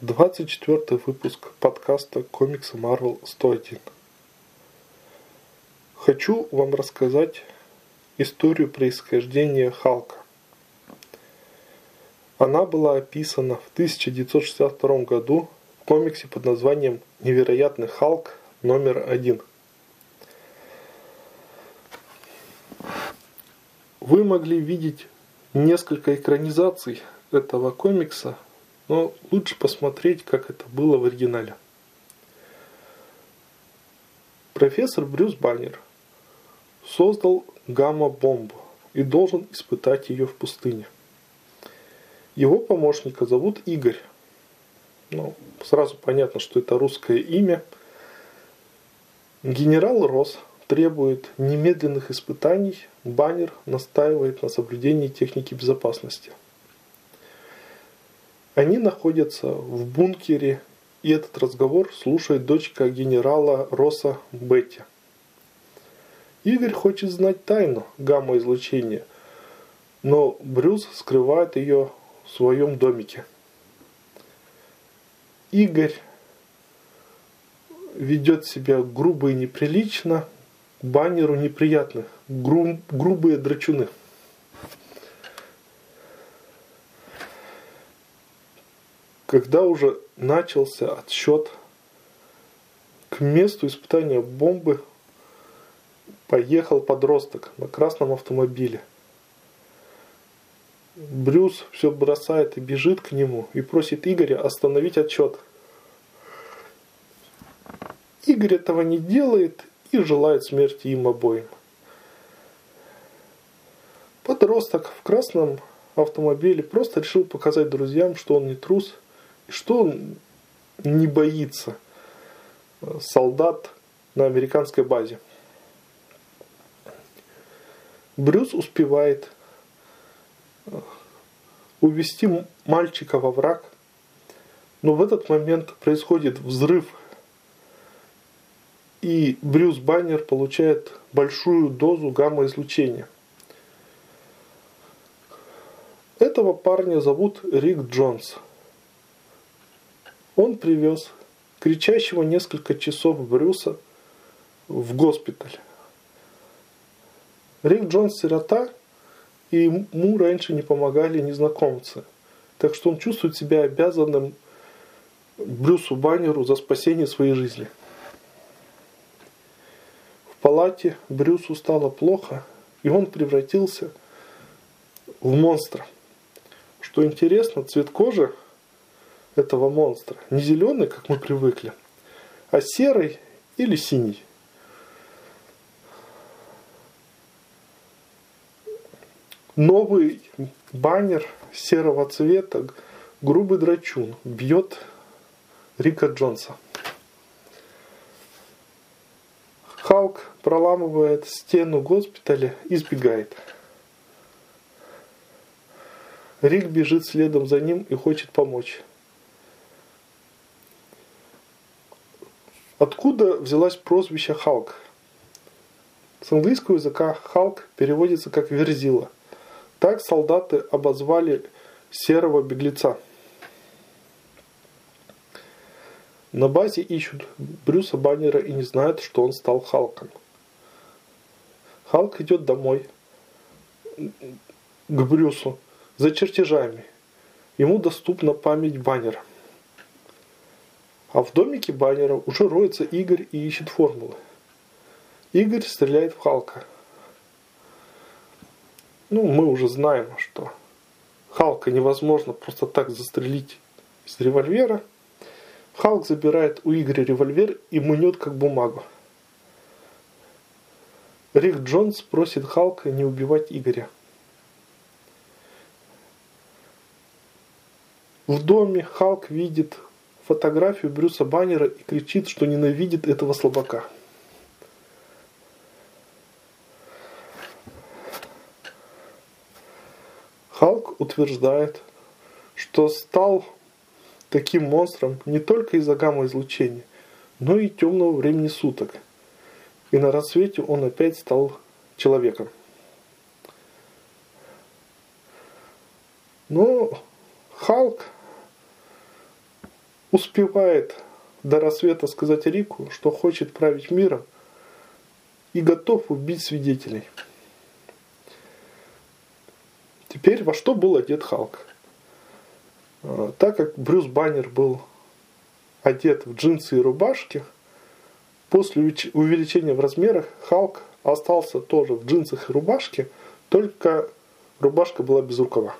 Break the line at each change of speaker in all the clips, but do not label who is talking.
24 выпуск подкаста комиксы Marvel 101. Хочу вам рассказать историю происхождения Халка. Она была описана в 1962 году в комиксе под названием «Невероятный Халк номер один». Вы могли видеть несколько экранизаций этого комикса но лучше посмотреть, как это было в оригинале. Профессор Брюс Баннер создал гамма-бомбу и должен испытать ее в пустыне. Его помощника зовут Игорь. Ну, сразу понятно, что это русское имя. Генерал Рос требует немедленных испытаний, Баннер настаивает на соблюдении техники безопасности – они находятся в бункере, и этот разговор слушает дочка генерала Росса Бетти. Игорь хочет знать тайну гамма-излучения, но Брюс скрывает ее в своем домике. Игорь ведет себя грубо и неприлично, баннеру неприятно, гру, грубые драчуны. Когда уже начался отсчет к месту испытания бомбы, поехал подросток на красном автомобиле. Брюс все бросает и бежит к нему и просит Игоря остановить отчет. Игорь этого не делает и желает смерти им обоим. Подросток в красном автомобиле просто решил показать друзьям, что он не трус – что не боится солдат на американской базе? Брюс успевает э, увести мальчика во враг, но в этот момент происходит взрыв, и Брюс Баннер получает большую дозу гамма-излучения. Этого парня зовут Рик Джонс – он привез кричащего несколько часов Брюса в госпиталь. Рик Джонс сирота, и ему раньше не помогали незнакомцы. Так что он чувствует себя обязанным Брюсу Баннеру за спасение своей жизни. В палате Брюсу стало плохо, и он превратился в монстра. Что интересно, цвет кожи этого монстра. Не зеленый, как мы привыкли, а серый или синий. Новый баннер серого цвета, грубый драчун, бьет Рика Джонса. Халк проламывает стену госпиталя и сбегает. Рик бежит следом за ним и хочет помочь. Откуда взялось прозвище Халк? С английского языка Халк переводится как «верзила». Так солдаты обозвали серого беглеца. На базе ищут Брюса Баннера и не знают, что он стал Халком. Халк идет домой к Брюсу за чертежами. Ему доступна память Баннера. А в домике баннера уже роется Игорь и ищет формулы. Игорь стреляет в Халка. Ну, мы уже знаем, что Халка невозможно просто так застрелить из револьвера. Халк забирает у Игоря револьвер и мнет как бумагу. Рик Джонс просит Халка не убивать Игоря. В доме Халк видит фотографию Брюса Баннера и кричит, что ненавидит этого слабака. Халк утверждает, что стал таким монстром не только из-за гамма-излучения, но и темного времени суток. И на рассвете он опять стал человеком. Но Халк успевает до рассвета сказать Рику, что хочет править миром и готов убить свидетелей. Теперь во что был одет Халк? А, так как Брюс Баннер был одет в джинсы и рубашки, после увеличения в размерах Халк остался тоже в джинсах и рубашке, только рубашка была без рукава.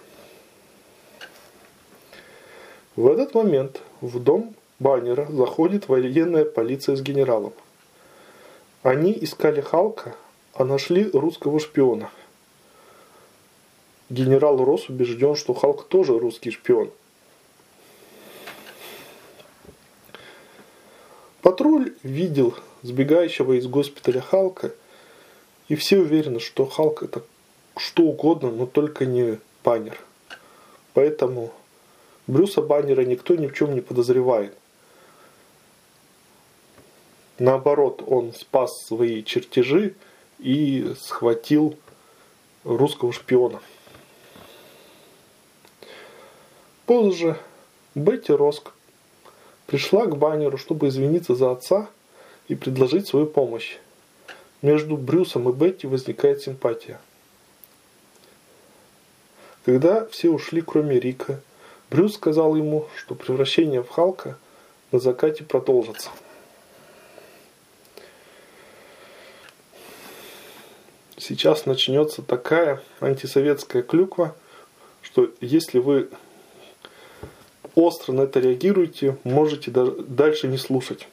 В этот момент в дом Баннера заходит военная полиция с генералом. Они искали Халка, а нашли русского шпиона. Генерал Росс убежден, что Халк тоже русский шпион. Патруль видел сбегающего из госпиталя Халка, и все уверены, что Халк это что угодно, но только не Баннер. Поэтому Брюса Баннера никто ни в чем не подозревает. Наоборот, он спас свои чертежи и схватил русского шпиона. Позже Бетти Роск пришла к Баннеру, чтобы извиниться за отца и предложить свою помощь. Между Брюсом и Бетти возникает симпатия. Когда все ушли, кроме Рика, Брюс сказал ему, что превращение в Халка на закате продолжится. Сейчас начнется такая антисоветская клюква, что если вы остро на это реагируете, можете дальше не слушать.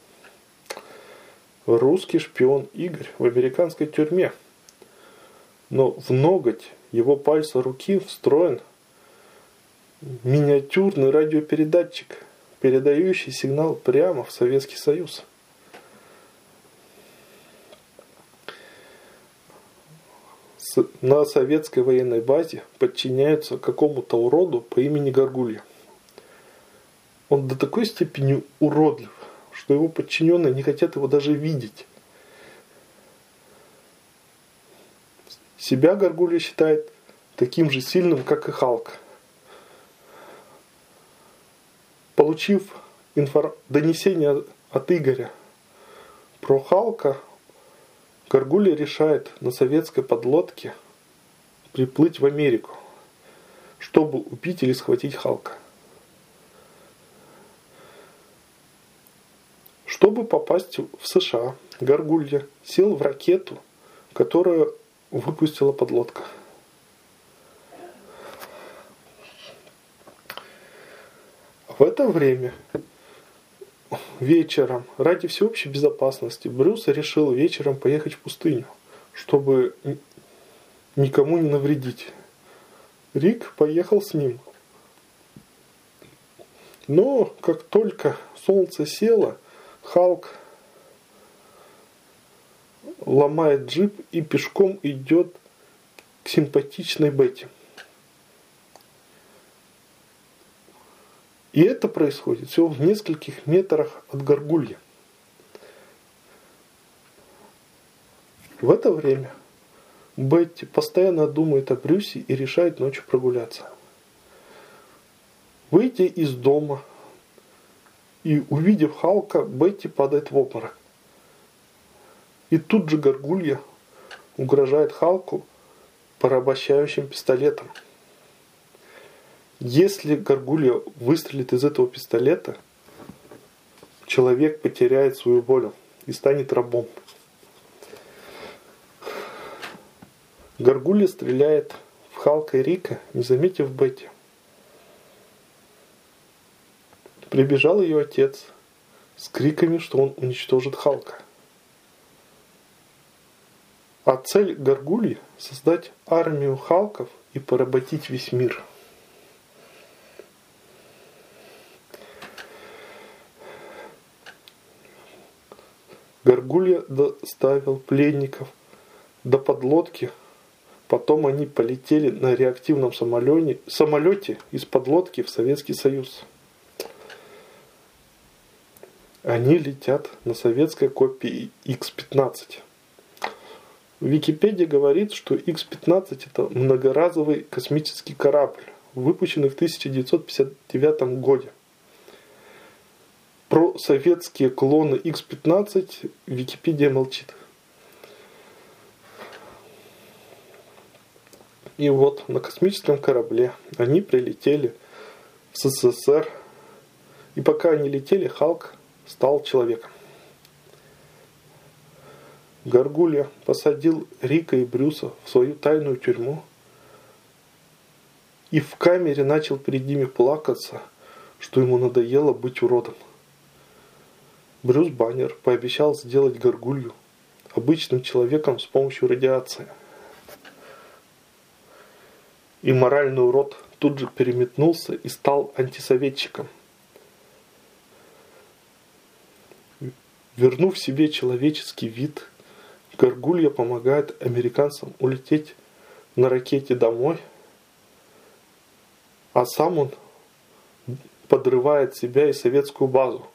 Русский шпион Игорь в американской тюрьме. Но в ноготь его пальца руки встроен миниатюрный радиопередатчик, передающий сигнал прямо в Советский Союз. на советской военной базе подчиняются какому-то уроду по имени Гаргулья. Он до такой степени уродлив, что его подчиненные не хотят его даже видеть. Себя Гаргулья считает таким же сильным, как и Халк. Получив инфор... донесение от Игоря про Халка, Гаргулья решает на советской подлодке приплыть в Америку, чтобы убить или схватить Халка. Чтобы попасть в США, Гаргулья сел в ракету, которую выпустила подлодка. В это время вечером ради всеобщей безопасности Брюс решил вечером поехать в пустыню, чтобы никому не навредить. Рик поехал с ним. Но как только солнце село, Халк ломает джип и пешком идет к симпатичной Бетти. И это происходит всего в нескольких метрах от горгулья. В это время Бетти постоянно думает о Брюсе и решает ночью прогуляться. Выйдя из дома и увидев Халка, Бетти падает в обморок. И тут же горгулья угрожает Халку порабощающим пистолетом. Если горгулья выстрелит из этого пистолета, человек потеряет свою волю и станет рабом. Горгулья стреляет в Халка и Рика, не заметив Бетти. Прибежал ее отец с криками, что он уничтожит Халка. А цель Горгульи – создать армию Халков и поработить весь мир – Горгулья доставил пленников до подлодки. Потом они полетели на реактивном самолете, самолете из подлодки в Советский Союз. Они летят на советской копии X-15. Википедия говорит, что X-15 это многоразовый космический корабль, выпущенный в 1959 году. Про советские клоны X-15 Википедия молчит. И вот на космическом корабле они прилетели в СССР. И пока они летели, Халк стал человеком. Гаргулья посадил Рика и Брюса в свою тайную тюрьму и в камере начал перед ними плакаться, что ему надоело быть уродом. Брюс Баннер пообещал сделать Гаргулью обычным человеком с помощью радиации. И моральный урод тут же переметнулся и стал антисоветчиком. Вернув себе человеческий вид, Гаргулья помогает американцам улететь на ракете домой, а сам он подрывает себя и советскую базу.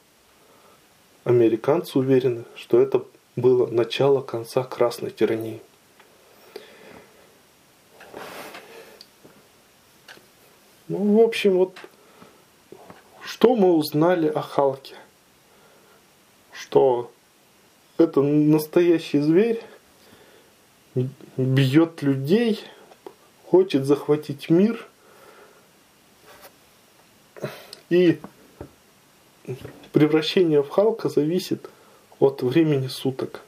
Американцы уверены, что это было начало конца красной тирании. Ну, в общем, вот что мы узнали о Халке? Что это настоящий зверь, бьет людей, хочет захватить мир. И превращение в Халка зависит от времени суток.